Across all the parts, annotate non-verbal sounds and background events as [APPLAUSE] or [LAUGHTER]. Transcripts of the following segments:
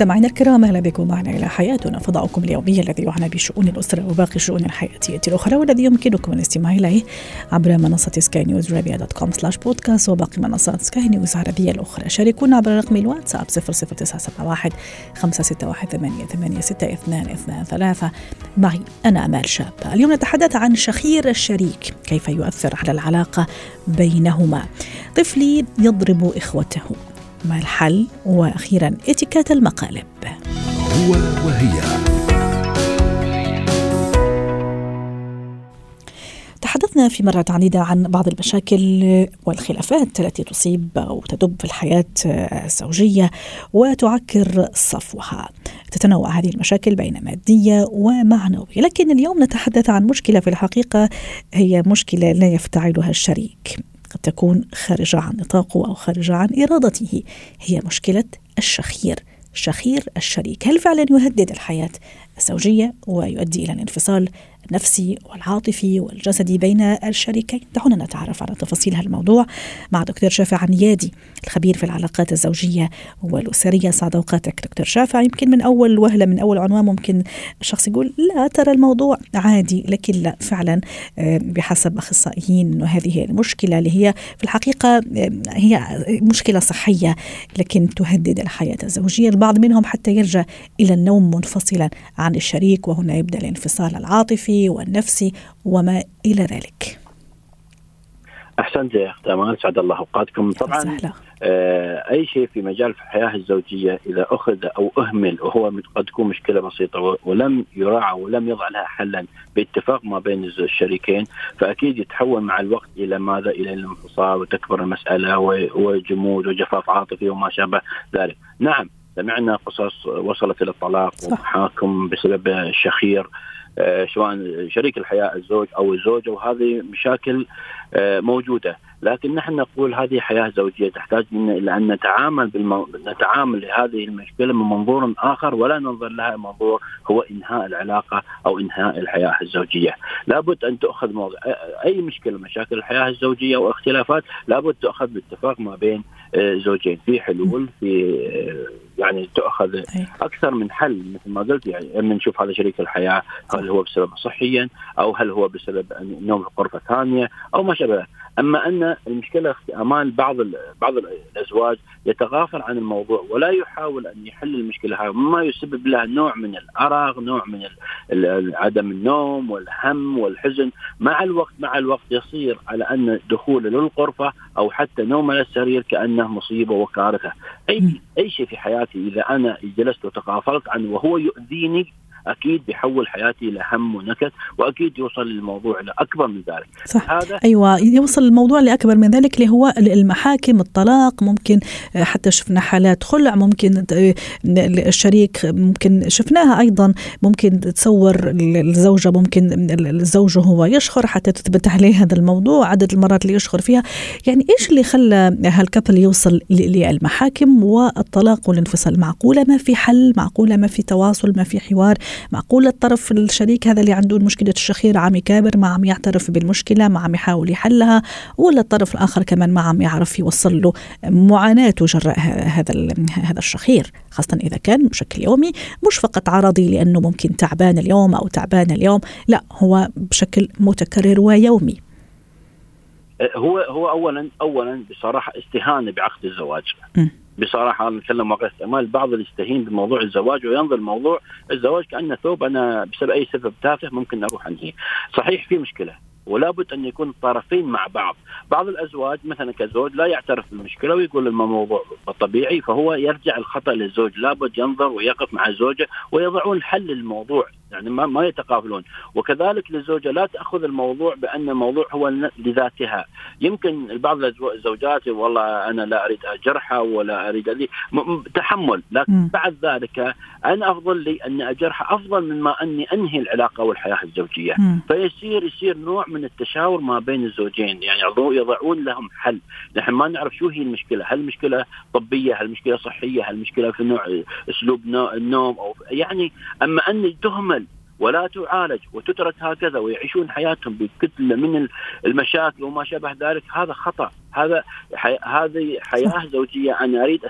مستمعينا الكرام أهلا بكم معنا إلى حياتنا فضاؤكم اليومي الذي يعنى بشؤون الأسرة وباقي الشؤون الحياتية الأخرى والذي يمكنكم الاستماع إليه عبر منصة سكاي نيوز عربيه dot com slash podcast وباقي منصات سكاي نيوز عربية الأخرى. شاركونا عبر رقم الواتساب 00971 561 886223 معي أنا آمال شاب. اليوم نتحدث عن شخير الشريك كيف يؤثر على العلاقة بينهما؟ طفلي يضرب إخوته. ما الحل وأخيرا إتيكيت المقالب. هو وهي. تحدثنا في مرات عديدة عن بعض المشاكل والخلافات التي تصيب أو تدب في الحياة الزوجية وتعكر صفوها. تتنوع هذه المشاكل بين مادية ومعنوية لكن اليوم نتحدث عن مشكلة في الحقيقة هي مشكلة لا يفتعلها الشريك. قد تكون خارجة عن نطاقه أو خارجة عن إرادته. هي مشكلة الشخير شخير الشريك. هل فعلا يهدد الحياة الزوجية ويؤدي إلى الانفصال؟ النفسي والعاطفي والجسدي بين الشريكين. دعونا نتعرف على تفاصيل هالموضوع مع دكتور شافع عنيادي الخبير في العلاقات الزوجية والأسرية. سعد أوقاتك دكتور شافع. يمكن من أول وهلة من أول عنوان ممكن الشخص يقول لا ترى الموضوع عادي لكن لا فعلا بحسب أخصائيين أنه هذه المشكلة اللي هي في الحقيقة هي مشكلة صحية لكن تهدد الحياة الزوجية. البعض منهم حتى يلجأ إلى النوم منفصلا عن الشريك وهنا يبدأ الانفصال العاطفي. والنفسي وما إلى ذلك. أحسنت يا اخت أمان سعد الله أوقاتكم. طبعا آه أي شيء في مجال في الحياة الزوجية إذا أخذ أو أهمل وهو قد تكون مشكلة بسيطة ولم يراعى ولم يضع لها حلا باتفاق ما بين الشريكين فأكيد يتحول مع الوقت إلى ماذا؟ إلى الانفصال وتكبر المسألة وجمود وجفاف عاطفي وما شابه ذلك. نعم سمعنا قصص وصلت إلى الطلاق ومحاكم بسبب الشخير آه سواء شريك الحياة الزوج أو الزوجة وهذه مشاكل آه موجودة. لكن نحن نقول هذه حياة زوجية تحتاج منا إلى أن نتعامل بالمو... نتعامل لهذه المشكلة من منظور آخر ولا ننظر لها منظور هو إنهاء العلاقة أو إنهاء الحياة الزوجية، لابد أن تؤخذ موضوع أي مشكلة مشاكل الحياة الزوجية واختلافات لابد تؤخذ باتفاق ما بين زوجين، في حلول في يعني تؤخذ أكثر من حل مثل ما قلت. يعني أما نشوف هذا شريك الحياة هل هو بسبب صحيا أو هل هو بسبب النوم في غرفه ثانية أو ما شابه. أما أن المشكلة أمان بعض بعض الأزواج يتغافل عن الموضوع ولا يحاول أن يحل المشكلة هذه. مما يسبب لها نوع من الأرق نوع من عدم النوم والهم والحزن. مع الوقت مع الوقت يصير على أن دخول للغرفة أو حتى نوم على السرير كانه مصيبة وكارثة. اي أي شيء في حياتي إذا أنا جلست وتغافلت عنه وهو يؤذيني أكيد بيحول حياتي إلى هم ونكد وأكيد يوصل الموضوع لاكبر من ذلك. صح. هذا أيوه يوصل الموضوع لاكبر من ذلك اللي هو المحاكم الطلاق ممكن حتى شفنا حالات خلع ممكن الشريك ممكن شفناها أيضا ممكن تصور الزوجة ممكن الزوج هو يشخر حتى تثبت عليه هذا الموضوع عدد المرات اللي يشخر فيها. يعني إيش اللي خلى هالكابل يوصل للمحاكم والطلاق والانفصال؟ معقولة ما في حل؟ معقولة ما في تواصل؟ ما في حوار؟ معقول الطرف الشريك هذا اللي عنده مشكلة الشخير عم يكابر ما عم يعترف بالمشكلة ما عم يحاول يحلها ولا الطرف الآخر كمان ما عم يعرف يوصل له معاناته جراء هذا هذا الشخير. خاصة إذا كان بشكل يومي مش فقط عرضي لأنه ممكن تعبان اليوم أو تعبان اليوم لا هو بشكل متكرر ويومي. هو هو اولا اولا بصراحة استهانة بعقد الزواج. م. بصراحة نتكلم واقع استعمال البعض يستهين بموضوع الزواج وينظر الموضوع الزواج كأنه ثوب أنا بسبب أي سبب تافه ممكن أروح انهيه صحيح في مشكلة ولا بد أن يكون الطرفين مع بعض. بعض الأزواج مثلا كزوج لا يعترف بالمشكلة ويقول الموضوع طبيعي فهو يرجع الخطأ للزوج لابد ينظر ويقف مع الزوجه ويضعون حل للموضوع. يعني ما ما يتقابلون. وكذلك للزوجة لا تأخذ الموضوع بأن الموضوع هو لذاتها. يمكن بعض الزوجات والله أنا لا أريد اجرحها ولا أريد أدي تحمل. لكن م. بعد ذلك أنا أفضل لي أن اجرحها أفضل من ما أني أنهي العلاقة والحياة الزوجية. م. فيصير يصير نوع من التشاور ما بين الزوجين. يعني يضعون لهم حل. نحن ما نعرف شو هي المشكلة. هل المشكلة طبية؟ هل المشكلة صحية؟ هل المشكلة في نوع أسلوب النوم؟ أو يعني أما أن تهمل ولا تعالج وتترك هكذا ويعيشون حياتهم بكتله من المشاكل وما شابه ذلك هذا خطأ. هذا حي... هذه حياة زوجية. أنا أريد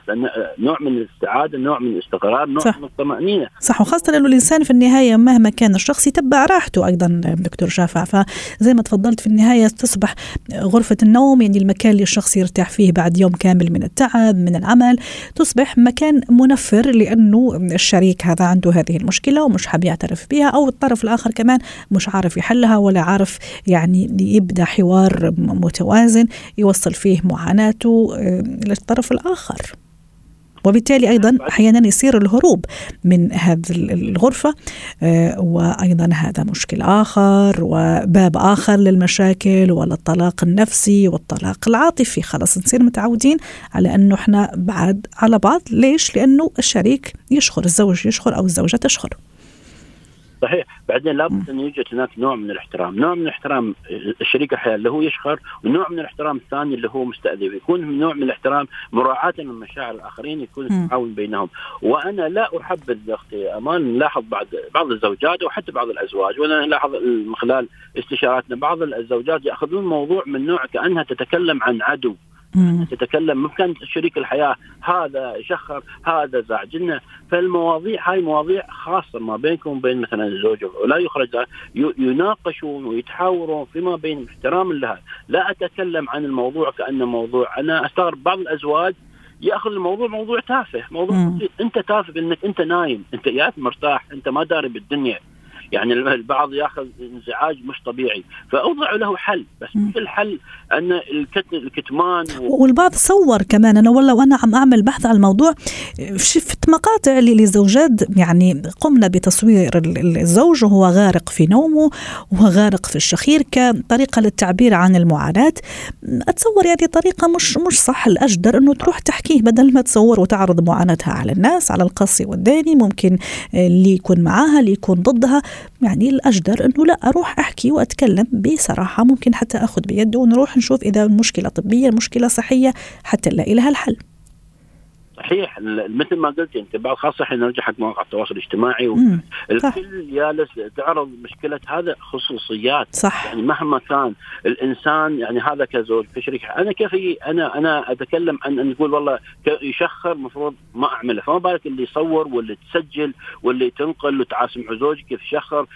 نوع من السعاده نوع من الاستقرار نوع صح. من الطمأنينة. صح. وخاصة انه الإنسان في النهاية مهما كان الشخص يتبع راحته أيضا دكتور شافع فزي ما تفضلت في النهاية تصبح غرفة النوم يعني المكان اللي الشخص يرتاح فيه بعد يوم كامل من التعب من العمل تصبح مكان منفر لأنه الشريك هذا عنده هذه المشكلة ومش حاب يعترف بها أو الطرف الآخر كمان مش عارف يحلها ولا عارف يعني يبدأ حوار متوازن يوصل فيه معاناته آه، للطرف الآخر. وبالتالي أيضا أحيانا يصير الهروب من هذه الغرفة آه، وأيضا هذا مشكل آخر وباب آخر للمشاكل والطلاق النفسي والطلاق العاطفي. خلاص نصير متعودين على انه إحنا بعد على بعض. ليش؟ لأنه الشريك يشخر الزوج يشخر أو الزوجة تشخر. صحيح. بعدين لابد أن يوجد هناك نوع من الاحترام. نوع من الاحترام الشريك الحياة اللي هو يشخر ونوع من الاحترام الثاني اللي هو مستأذن. يكون نوع من الاحترام مراعاة لمشاعر الآخرين يكون تعاون بينهم. وأنا لا احبذ أختي أمان. نلاحظ بعض بعض الزوجات وحتى بعض الأزواج. وأنا نلاحظ من خلال استشاراتنا بعض الزوجات يأخذون الموضوع من نوع كأنها تتكلم عن عدو. تتكلم ممكن شريك الحياة هذا شخر هذا زعجنا فالمواضيع هاي مواضيع خاصة ما بينكم وبين مثلا الزوج ولا يخرج يناقشون ويتحاورون فيما بين احترام لها. لا أتكلم عن الموضوع كأنه موضوع. أنا استغرب بعض الأزواج يأخذ الموضوع موضوع تافه. موضوع بسيط. أنت تافه إنك أنت نايم. أنت يا مرتاح. أنت ما داري بالدنيا. يعني البعض ياخذ انزعاج مش طبيعي. فاوضع له حل بس مش الحل أن الكتمان و... والبعض صور كمان أنا والله وأنا عم أعمل بحث على الموضوع شفت مقاطع لزوجات يعني قمنا بتصوير الزوج وهو غارق في نومه وهو غارق في الشخير كطريقة للتعبير عن المعاناة. أتصور يعني طريقة مش مش صح الأجدر إنه تروح تحكيه بدل ما تصور وتعرض معاناتها على الناس على القصي والداني ممكن اللي يكون معاها اللي يكون ضدها. يعني الأجدر أنه لا أروح أحكي وأتكلم بصراحة. ممكن حتى أخذ بيده ونروح نشوف إذا المشكلة طبية مشكلة صحية حتى نلاقي لها الحل. صحيح. مثل ما قلت انت بعض خاصة إحنا نرجع حق مواقع التواصل الاجتماعي والكل جالس تعرض مشكلة هذا خصوصيات. صح. يعني مهما كان الإنسان يعني هذا كزوج كشريك أنا كيف أنا أنا أتكلم عن أن نقول والله يشخر المفروض ما أعمله. فما بالك اللي يصور واللي تسجل واللي تنقل وتعاسم زوجك كيف يشخر؟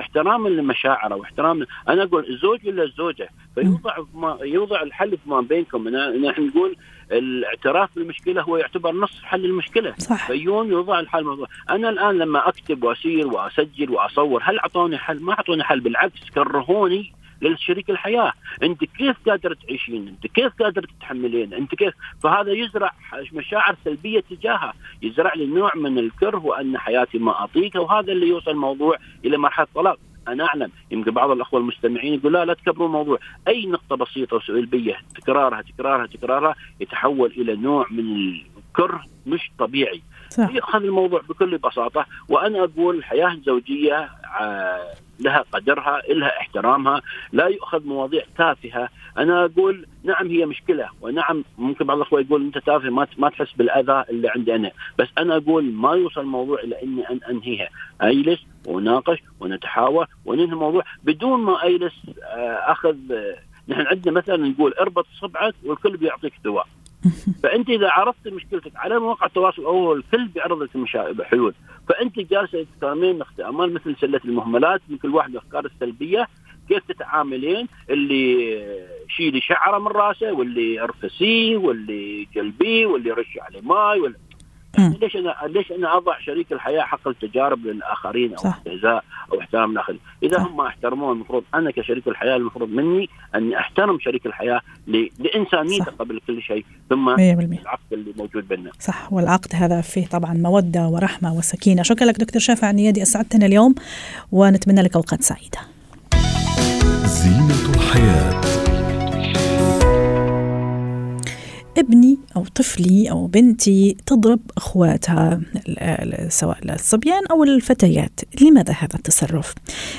احتراما لمشاعره واحترام أنا أقول الزوج ولا الزوجة؟ فيوضع ما يوضع الحل ما بينكم. نحن نقول الاعتراف بالمشكلة هو يعتبر نصف حل المشكلة صح. فيون يوضع الحل الموضوع. أنا الآن لما أكتب وأسير وأسجل وأصور هل أعطوني حل ما أعطوني حل بالعكس كرهوني للشريك الحياة، أنت كيف قادر تعيشين؟ أنت كيف قادر تتحملين؟ أنت كيف؟ فهذا يزرع مشاعر سلبية تجاهها، يزرع لي نوع من الكره وأن حياتي ما اطيقها وهذا اللي يوصل الموضوع إلى مرحلة طلاق. أنا أعلم. يمكن بعض الأخوة المستمعين يقول لا لا تكبروا الموضوع. أي نقطة بسيطة وسلبية تكرارها تكرارها تكرارها يتحول إلى نوع من الكره مش طبيعي. صح. ياخذ الموضوع بكل بساطة وأنا أقول الحياة الزوجية آه، لها قدرها لها احترامها لا يؤخذ مواضيع تافهة. أنا أقول نعم هي مشكلة ونعم ممكن بعض الأخوة يقول أنت تافه ما ما تحس بالأذى اللي عندي أنا. بس أنا أقول ما يوصل الموضوع إلى أني ان أنهيها. أجلس وناقش ونتحاور وننهي الموضوع بدون ما أجلس آه، أخذ آه، نحن عندنا مثلا نقول اربط صبعك والكل بيعطيك دواء. [LAUGHS] فانت إذا عرضت مشكلتك على مواقع التواصل أو الكل بيعرض لك حلول فأنت جالسه تتكلمين اعمال مثل سلة المهملات من كل واحد الأفكار السلبية كيف تتعاملين؟ اللي شيلي شعره من راسه واللي ارفسيه واللي جلبيه واللي رش عليه ماي واللي ليش أنا ليش أنا أضع شريك الحياة حق التجارب للآخرين أو استهزاء أو احترام الآخرين، إذا صح. هم ما احترموه المفروض أنا كشريك الحياة المفروض مني أني أحترم شريك الحياة لإنسانيته قبل كل شيء ثم العقد اللي موجود بيننا. صح. والعقد هذا فيه طبعا مودة ورحمة وسكينة، شكرا لك دكتور شافع نيادي أسعدتنا اليوم ونتمنى لك أوقات سعيدة. زينة الحياة. ابني أو طفلي أو بنتي تضرب أخواتها سواء الصبيان أو الفتيات. لماذا هذا التصرف؟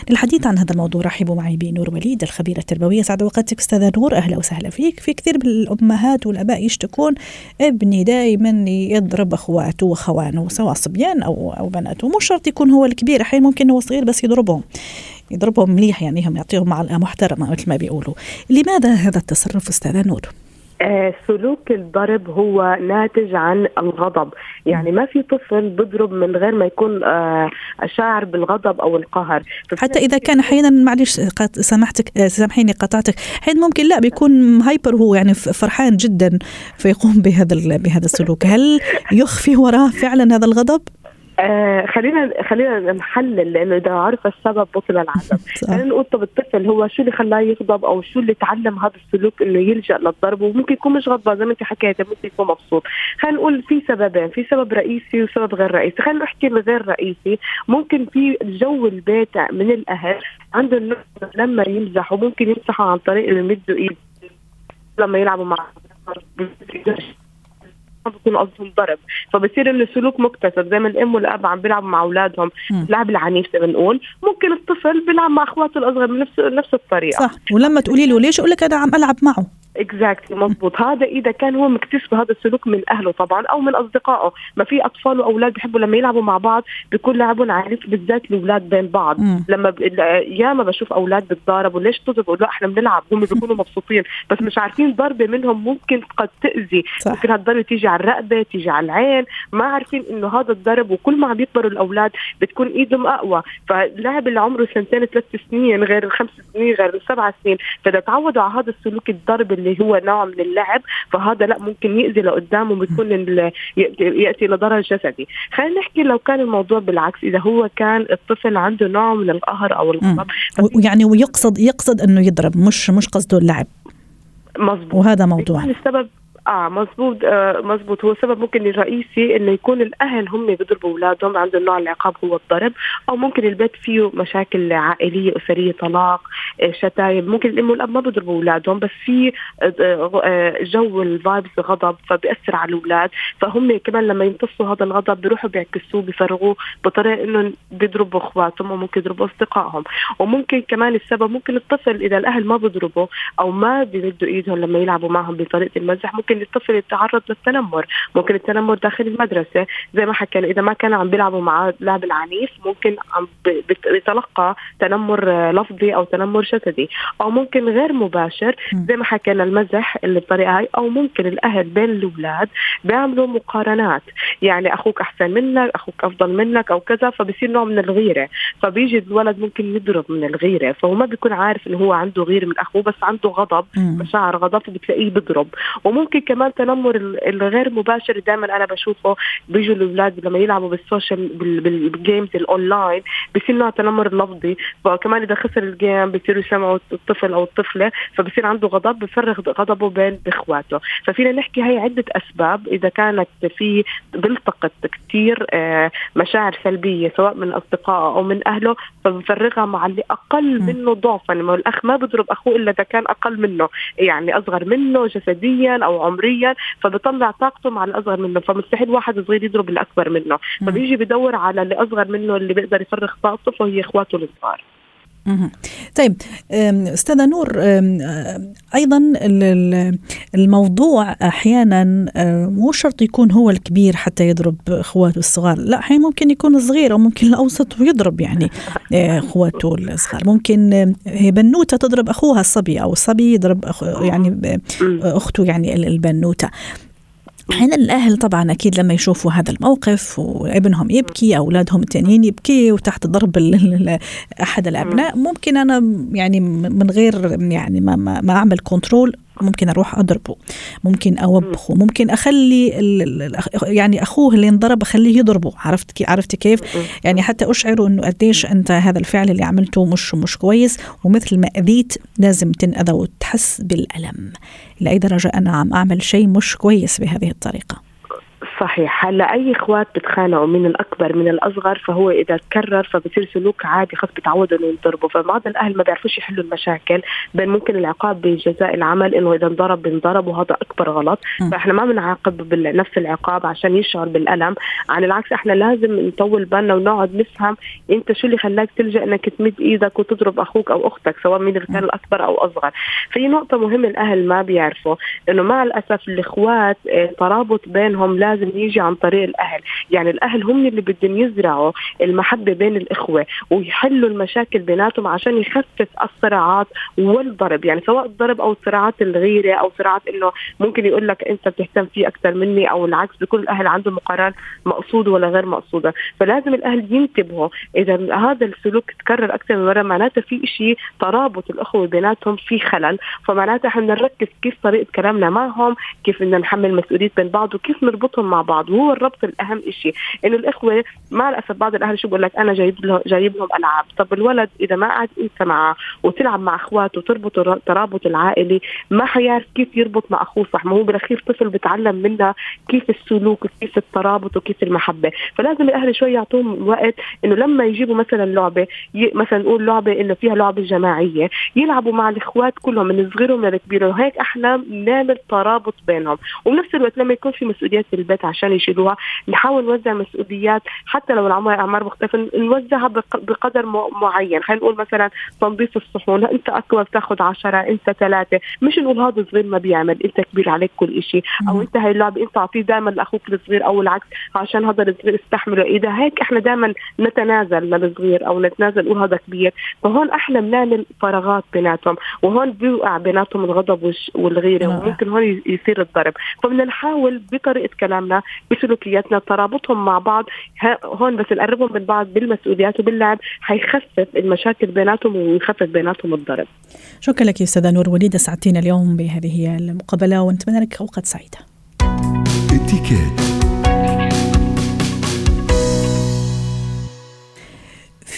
للحديث عن هذا الموضوع رحبوا معي بنور وليد الخبيرة التربوية سعد وقتك أستاذة نور. أهلا وسهلا فيك. في كثير من الأمهات والآباء يشتكون ابني دائما يضرب أخواته وأخوانه سواء صبيان أو أو بنات. ومو شرط يكون هو الكبير أحيانا ممكن هو صغير بس يضربهم. يضربهم مليح يعني هم يعطيهم معلقة محترمة مثل ما بيقولوا. لماذا هذا التصرف أستاذة نور؟ آه، سلوك الضرب هو ناتج عن الغضب. يعني ما في طفل بضرب من غير ما يكون آه، شاعر بالغضب أو القهر. حتى إذا كان أحيانا معلش سامحتك آه، سامحيني قطعتك. أحيانا ممكن لا بيكون hyper هو يعني فرحان جدا فيقوم بهذا بهذا السلوك. هل يخفي وراه فعلا هذا الغضب؟ آه خلينا خلينا نحلل لأنه إذا عرف السبب بطل العجب [LAUGHS] خلينا نقول طب الطفل هو شو اللي خلاه يغضب أو شو اللي تعلم هذا السلوك إنه يلجأ للضرب؟ وممكن يكون مش غضبان زي ما أنت حكيتي ممكن يكون مبسوط. خلينا نقول في سببين في سبب رئيسي وسبب غير رئيسي. خلينا نحكي الغير رئيسي. ممكن في جو البيت من الأهل عندهم لما يمزحوا ممكن يمزحوا عن طريق يمدوا ايد لما يلعبوا مع بكون قصدهم ضرب. فبصير إنه السلوك مكتسب زي ما الأم والأب عم بيلعبوا مع أولادهم. اللعب العنيف زي ما بنقول ممكن الطفل بيلعب مع أخواته الأصغر بنفس نفس الطريقة. صح. ولما تقولي له ليش؟ يقول لك أنا عم ألعب معه. اكزاكتلي مضبوط هذا إذا كان هو مكتسب هذا السلوك من أهله طبعا أو من أصدقائه. ما في أطفال وأولاد بيحبوا لما يلعبوا مع بعض بيكون لعبهم عنيف بالذات الأولاد بين بعض. مم. لما ب... ياما بشوف أولاد بتضاربوا ليش تضربوا لا إحنا بنلعب. هم بيكونوا مبسوطين. بس مش عارفين ضربة منهم ممكن قد تأذي. صح. ممكن هالضربة تيجي على الرقبة تيجي على العين. ما عارفين إنه هذا الضرب وكل ما عم يكبروا الأولاد بتكون إيدهم أقوى. فاللاعب اللي عمره سنتين ثلاث سنين غير الخمس سنين غير السبع سنين. فإذا تعودوا على هذا السلوك الضرب اللي هو نوع من اللعب فهذا لا ممكن يأذي لقدام وبيكون يأتي لضرر جسدي. خلينا نحكي لو كان الموضوع بالعكس إذا هو كان الطفل عنده نوع من القهر أو الغضب يعني ويقصد يقصد أنه يضرب مش مش قصده اللعب. مظبوط. وهذا موضوع. السبب آه مزبوط آه مزبوط هو سبب ممكن الرئيسي إنه يكون الأهل هم بيضربوا أولادهم عندهم نوع العقاب هو الضرب أو ممكن البيت فيه مشاكل عائلية أسرية طلاق آه شتايم. ممكن الأم والأب ما بيضربوا أولادهم بس في آه, آه، جو الفايبس غضب فبيأثر على الأولاد. فهم كمان لما يمتصوا هذا الغضب بيروحوا بيعكسوه بيفرغوه بطريقة انه بيضربوا أخواتهم وممكن يضربوا أصدقائهم. وممكن كمان السبب ممكن الطفل إذا الأهل ما بيضربوا أو ما بيمدوا إيدهم لما يلعبوا معهم بطريقة المزح ممكن ممكن الطفل يتعرض للتنمر. ممكن التنمر داخل المدرسة. زي ما حكينا إذا ما كانوا عم بيلعبوا مع لعب العنيف ممكن عم بيتلقى تنمر لفظي أو تنمر جسدي. أو ممكن غير مباشر زي ما حكينا المزح اللي بطريقة هاي أو ممكن الأهل بين الأولاد بيعملوا مقارنات. يعني أخوك أحسن منك أخوك أفضل منك أو كذا فبصير نوع من الغيرة. فبيجي الولد ممكن يضرب من الغيرة. فهو ما بيكون عارف إنه هو عنده غيرة من أخوه بس عنده غضب مشاعر غضب فبتلاقيه بيضرب. وممكن كمان تنمر الغير مباشر دائما أنا بشوفه بيجوا الأولاد لما يلعبوا بال social بال games ال online بصير نوع تنمر لفظي. فكمان إذا خسر الجيم بصيروا يسمعوا الطفل أو الطفلة فبصير عنده غضب بفرغ غضبه بين إخواته. ففينا نحكي هي عدة أسباب إذا كانت في بيلتقط كثير آه، مشاعر سلبية سواء من أصدقائه أو من أهله فبفرغها مع اللي أقل منه ضعفا. الأخ ما بضرب أخوه إلا إذا كان أقل منه يعني أصغر منه جسديا أو عمريا فبطلع طاقته مع الأصغر منه فمستحيل واحد صغير يضرب الأكبر منه. فبيجي بدور على اللي أصغر منه اللي بيقدر يفرغ طاقته فهي إخواته الصغار. طيب أستاذة نور أيضا الموضوع أحيانا مو شرط يكون هو الكبير حتى يضرب أخواته الصغار لا أحيانا ممكن يكون الصغير أو ممكن الأوسط ويضرب يعني أخواته الصغار. ممكن بنوتة تضرب أخوها الصبي أو الصبي يضرب أخو يعني أخته يعني البنوتة. هنا الأهل طبعا أكيد لما يشوفوا هذا الموقف وابنهم يبكي أولادهم التانيين يبكي وتحت ضرب أحد الأبناء ممكن أنا يعني من غير يعني ما, ما أعمل كنترول ممكن أروح أضربه ممكن أوبخه ممكن أخلي يعني أخوه اللي انضرب أخليه يضربه عرفت كيف عرفت كيف؟ يعني حتى اشعره إنه قديش أنت هذا الفعل اللي عملته مش مش كويس ومثل ما أذيت لازم تنأذى وتحس بالألم. لاي درجة أنا عم أعمل شيء مش كويس بهذه الطريقة. صحيح. هلا أي إخوات بتخانقوا من الأكبر من الأصغر فهو إذا تكرر فبصير سلوك عادي خلص بتعودوا إنه ينضربوا. فبعض الأهل ما بيعرفوش يحلوا المشاكل. بل ممكن العقاب بجزاء العمل إنه إذا انضرب بنضرب وهذا أكبر غلط. فإحنا ما بنعاقب بنفس العقاب عشان يشعر بالألم. عن العكس إحنا لازم نطول بالنا ونقعد نفهم أنت شو اللي خلاك تلجأ إنك تمد إيدك وتضرب أخوك أو أختك سواء مين كان الأكبر أو أصغر. في نقطة مهمة الأهل ما بيعرفوا إنه مع الأسف الإخوات آه، بينهم لازم يجي عن طريق الأهل. يعني الأهل هم اللي بدهم يزرعوا المحبة بين الإخوة ويحلوا المشاكل بيناتهم عشان يخفف الصراعات والضرب. يعني سواء الضرب أو صراعات الغيرة أو صراعات إنه ممكن يقول لك أنت بتهتم فيه أكثر مني أو العكس بكل الأهل عندهم مقارنات مقصوده ولا غير مقصوده فلازم الأهل ينتبهوا إذا هذا السلوك تكرر أكثر من مرة معناته في شيء ترابط الأخوة بيناتهم في خلل. فمعناتها إحنا نركز كيف طريقة كلامنا معهم كيف بدنا نحمل مسؤولية بين بعض وكيف نربطهم مع بعض. وهو الربط الأهم شيء إنه الإخوة مع الأسف بعض الأهل شو بقول لك؟ أنا جايب له جايب لهم ألعاب. طب الولد إذا ما قعد انت معه وتلعب مع أخواته وتربط الترابط العائلي ما حيعرف كيف يربط مع أخوه صح. ما هو بالأخير طفل بتعلم منها كيف السلوك وكيف الترابط وكيف المحبة. فلازم الأهل شوي يعطوهم وقت إنه لما يجيبوا مثلا لعبة مثلا نقول لعبة إنه فيها لعبة جماعية يلعبوا مع الإخوات كلهم من صغيرهم للكبير وهيك إحنا بنعمل ترابط بينهم. وبنفس الوقت لما يكون في مسؤوليات البيت عشان يشيلوها. نحاول نوزع مسؤوليات حتى لو العمر اعمار مختلفة نوزعها بقدر معين. خلينا نقول مثلا تنظيف الصحون أنت أكبر تاخذ عشرة أنت ثلاثة. مش نقول هذا صغير ما بيعمل أنت كبير عليك كل شيء أو أنت هاي اللعبة أنت أعطيه دائما لأخوك الصغير أو العكس عشان هذا الصغير استحمله إذا هيك إحنا دائما نتنازل للصغير أو نتنازل نقول هذا كبير. فهون إحنا بنعمل فراغات بيناتهم وهون بيوقع بيناتهم الغضب والغيرة وممكن هون يصير الضرب. فبدنا نحاول بطريقة كلامنا بسلوكياتنا ترابطهم مع بعض. هون بس نقربهم من بعض بالمسؤوليات وباللعب حيخفف المشاكل بيناتهم ويخفف بيناتهم الضرب. شكرا لك أستاذة نور وليد سعدتينا اليوم بهذه المقابلة ونتمنى لك أوقات سعيدة.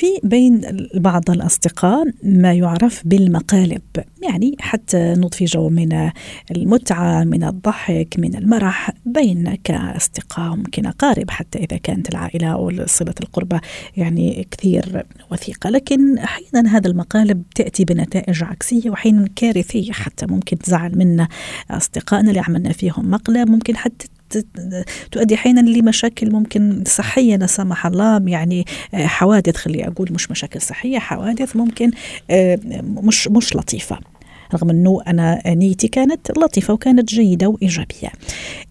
في بين بعض الأصدقاء ما يعرف بالمقالب يعني حتى نضفي جو من المتعة من الضحك من المرح بين كأصدقاء ممكن أقارب حتى إذا كانت العائلة أو صلة القربة يعني كثير وثيقة. لكن أحيانا هذا المقالب تأتي بنتائج عكسية وأحيانا كارثية حتى ممكن تزعل منا أصدقائنا اللي عملنا فيهم مقلب ممكن حتى تؤدي أحيانا لمشاكل ممكن صحية لا سمح الله يعني آه، حوادث خلي أقول مش مشاكل صحية حوادث ممكن آه، مش مش لطيفة رغم أنه أنا نيتي كانت لطيفة وكانت جيدة وإيجابية.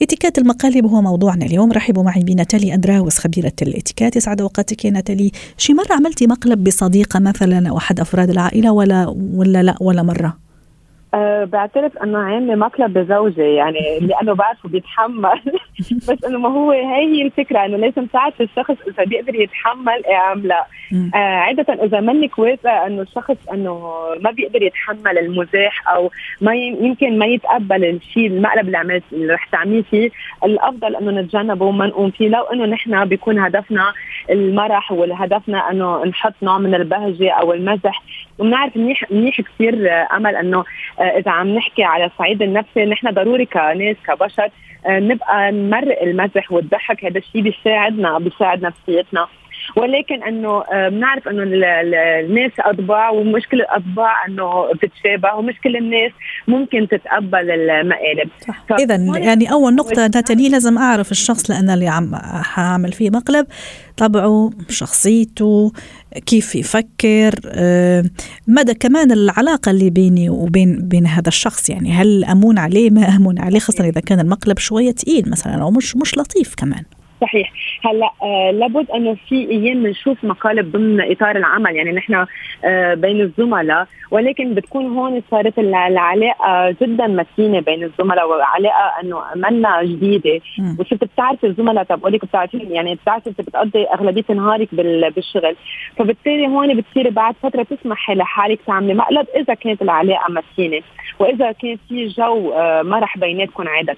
إتيكيت المقالب هو موضوعنا اليوم رحبوا معي بناتالي اندراوس خبيرة الإتيكيت يسعد اوقاتك يا ناتالي. شي مرة عملتي مقلب بصديقة مثلا أو أحد أفراد العائلة ولا ولا لا ولا مرة؟ أه بعترف إنه عاملة مقلب بزوجي يعني [LAUGHS] لأنه بعرفه بيتحمل. [LAUGHS] بس إنه ما هو هي الفكرة إنه لازم تعرف الشخص إذا بيقدر يتحمل ام لا. آه عادة إذا منك واثقة إنه الشخص إنه ما بيقدر يتحمل المزاح أو ما يمكن ما يتقبل الشيء المقلب اللي عملت اللي رح تعمليه فيه الأفضل إنه نتجنبه وما نقوم فيه. لو إنه نحن بيكون هدفنا المرح وهدفنا إنه نحط نوع من البهجة أو المزح وبنعرف منيح منيح كثير أمل إنه آه، إذا عم نحكي على الصعيد النفسي نحن ضروري كناس كبشر آه، نبقى نمرق المزح والضحك. هذا الشيء بيساعدنا بيساعد نفسيتنا. ولكن إنه آه، بنعرف إنه الناس أطباع ومشكل الاطباع إنه بتتشابه ومش كل الناس ممكن تتقبل المقالب. اذا يعني أول نقطة ناتالي لازم أعرف الشخص لأن اللي عم حاعمل فيه مقلب طبعه شخصيته كيف يفكر آه، مدى كمان العلاقة اللي بيني وبين بين هذا الشخص. يعني هل أمون عليه ما أمون عليه خاصة إذا كان المقلب شوية تقيل مثلا أو مش مش لطيف كمان. صحيح. هلا آه لابد أنه في أيام بنشوف مقالب ضمن إطار العمل يعني نحن آه بين الزملاء ولكن بتكون هون صارت العلاقة جدا متينه بين الزملاء وعلاقة إنه منا جديدة. وصرت بتعرفي الزملاء تبعولك بتعرفين يعني بتعرفي انت بتقضي أغلبية نهارك بالشغل. فبالتالي هون بتصيري بعد فترة تسمحي لحالك تعملي مقلب إذا كانت العلاقة متينه وإذا كان في جو آه مرح بيناتكم عادة.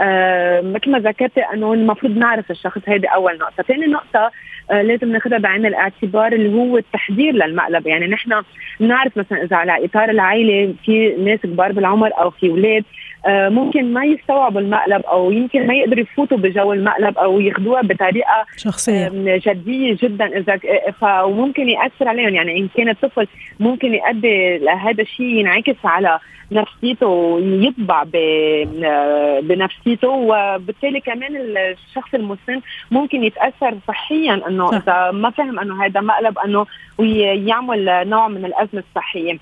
آه مثل ما ذكرتي أنه المفروض نعرف الشخص هيدي أول نقطة. ثاني نقطة آه لازم ناخذها بعين الاعتبار اللي هو التحضير للمقلب. يعني نحن بنعرف مثلا إذا على إطار العائلة في ناس كبار بالعمر أو في أولاد ممكن ما يستوعبوا المقلب أو يمكن ما يقدروا يفوتوا بجو المقلب أو ياخذوها بطريقة شخصية. جديه جدا. إذا فممكن يأثر عليهم. يعني إن كان الطفل ممكن يؤدي هذا الشيء ينعكس على نفسيته ويطبع بنفسيته. وبالتالي كمان الشخص المسن ممكن يتأثر صحيا إنه إذا ما فهم إنه هذا مقلب إنه ويعمل نوع من الأزمة الصحية.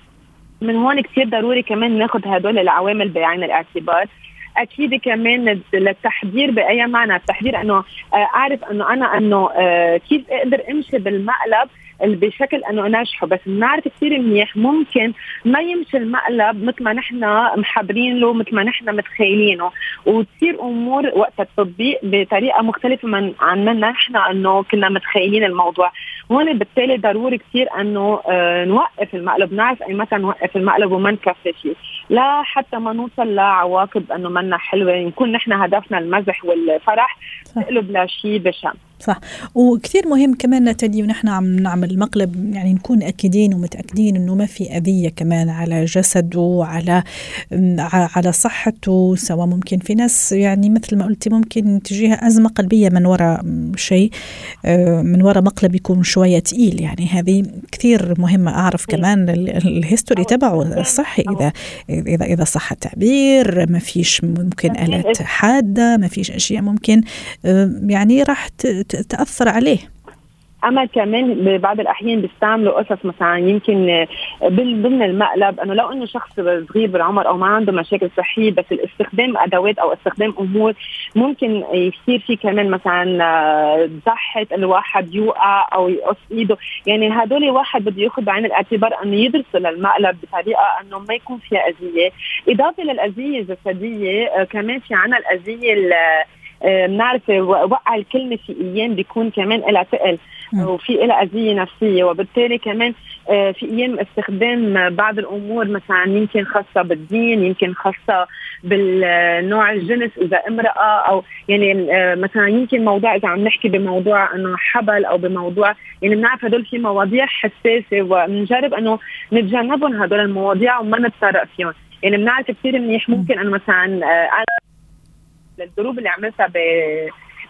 من هون كثير ضروري كمان ناخذ هدول العوامل بعين الاعتبار. أكيد كمان للتحضير بأي معنى؟ التحضير إنه آه، أعرف إنه أنا إنه آه، كيف أقدر أمشي بالمقلب بشكل أنه ناجحه بس بنعرف كثير منيح ممكن ما يمشي المقلب مثل ما نحن محضرين له مثل ما نحن متخيلينه. وتصير أمور وقت التطبيق بطريقة مختلفة من عن ما نحن أنه كنا متخيلين الموضوع. هون بالتالي ضروري كثير أنه آه نوقف المقلب. نعرف اي متى نوقف المقلب وما نكفي فيه. لا حتى ما نوصل لعواقب أنه منا حلوة. نكون نحن هدفنا المزح والفرح تقلب لشيء بشع صح. وكثير مهم كمان نتدي ونحن عم نعمل مقلب يعني نكون أكيدين ومتأكدين إنه ما في أذية كمان على جسده وعلى على صحته سواء ممكن في ناس يعني مثل ما قلتي ممكن تجيها أزمة قلبية من وراء شيء آه، من وراء مقلب يكون شوية ثقيل يعني هذه كثير مهمة. أعرف كمان الهيستوري تبعه الصحي. إذا إذا إذا صح التعبير ما فيش ممكن آلات حادة ما فيش أشياء ممكن آه، يعني راح تأثر عليه. أما كمان ببعض الأحيان بيستعملوا قصص مثلا يمكن ضمن المقلب إنه لو إنه شخص صغير بالعمر أو ما عنده مشاكل صحية بس الاستخدام أدوات أو استخدام أمور ممكن يصير في كمان مثلا ضحك الواحد يوقع أو يقص إيده. يعني هدول واحد بده ياخذ بعين الاعتبار إنه يدرسوا للمقلب بطريقة إنه ما يكون فيها أذية. إضافة للأذية الجسدية كمان في عنا الأذية بنعرف وقع الكلمة في أيام بيكون كمان لها ثقل وفي لها أذية نفسية وبالتالي كمان آه، في أيام استخدام بعض الأمور مثلا يمكن خاصة بالدين يمكن خاصة بالنوع الجنس إذا امرأة أو يعني آه، مثلا يمكن موضوع إذا عم نحكي بموضوع إنه حبل أو بموضوع يعني بنعرف هدول في مواضيع حساسة وبنجرب إنه نتجنبهم هدول المواضيع وما نتطرق فيهم. يعني بنعرف كثير منيح ممكن إنه مثلا آه، للدروب اللي عملتها ب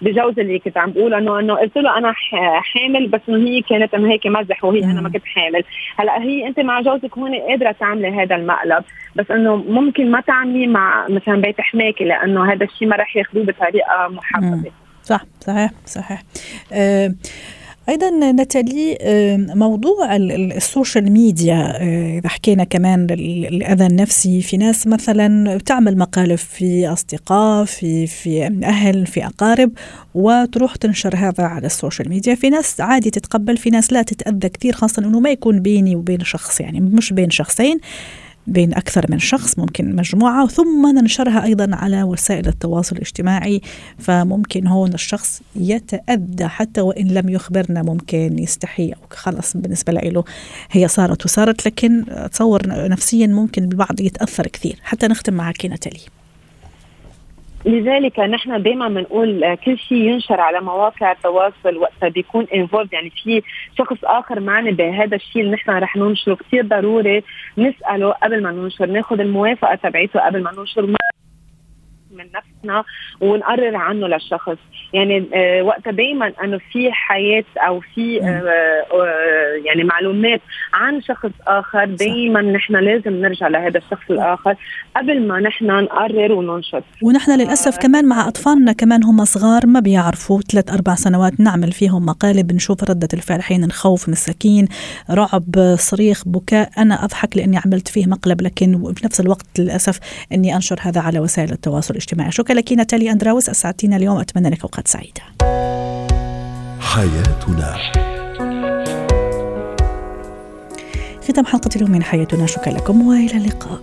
بجوزي اللي كنت عم بقول انه إنه قلت له أنا حامل بس إنه هي كانت إنه هيك مزح وهي أنا ما كنت حامل. هلأ هي أنت مع جوزك هون قادرة تعملي هذا المقلب بس إنه ممكن ما تعملي مع مثلا بيت حماكي لأنه هذا الشيء ما رح ياخذوه بطريقة محببة. صح صحيح صحيح. أه أيضا نتالي موضوع ال social media آه، إذا حكينا كمان الاذى النفسي في ناس مثلا تعمل مقالب في أصدقاء في في أهل في أقارب وتروح تنشر هذا على ال social media. في ناس عادي تتقبل في ناس لا تتأذى كثير خاصة إنه ما يكون بيني وبين شخص يعني مش بين شخصين. بين أكثر من شخص ممكن مجموعة ثم ننشرها أيضا على وسائل التواصل الاجتماعي. فممكن هون الشخص يتأذى حتى وإن لم يخبرنا ممكن يستحي أو خلص بالنسبة له. هي صارت وصارت لكن أتصور نفسيا ممكن البعض يتأثر كثير. حتى نختم معك نتالي لذلك نحن دائما بنقول كل شيء ينشر على مواقع التواصل وقتها بيكون انفولد يعني في شخص آخر معني بهذا الشيء اللي نحن رح ننشره. كثير ضروري نسأله قبل ما ننشر ناخذ الموافقة تبعيته قبل ما ننشر. من نفسنا ونقرر عنه للشخص. يعني آه وقتها دائما إنه في حياة أو في آه آه يعني معلومات عن شخص آخر دائما نحن لازم نرجع لهذا الشخص الآخر قبل ما نحن نقرر وننشر. ونحن للأسف كمان مع أطفالنا كمان هم صغار ما بيعرفوا. ثلاث أربع سنوات نعمل فيهم مقالب نشوف ردة الفعل حين نخوف مساكين رعب صريخ بكاء. أنا أضحك لأني عملت فيه مقلب لكن في نفس الوقت للأسف إني أنشر هذا على وسائل التواصل الاجتماعي شكرا لك ناتالي أندراوس اسعدتينا اليوم أتمنى لك أوقات سعيدة. حياتنا. ختام حلقة اليوم من حياتنا. شكرا لكم وإلى اللقاء.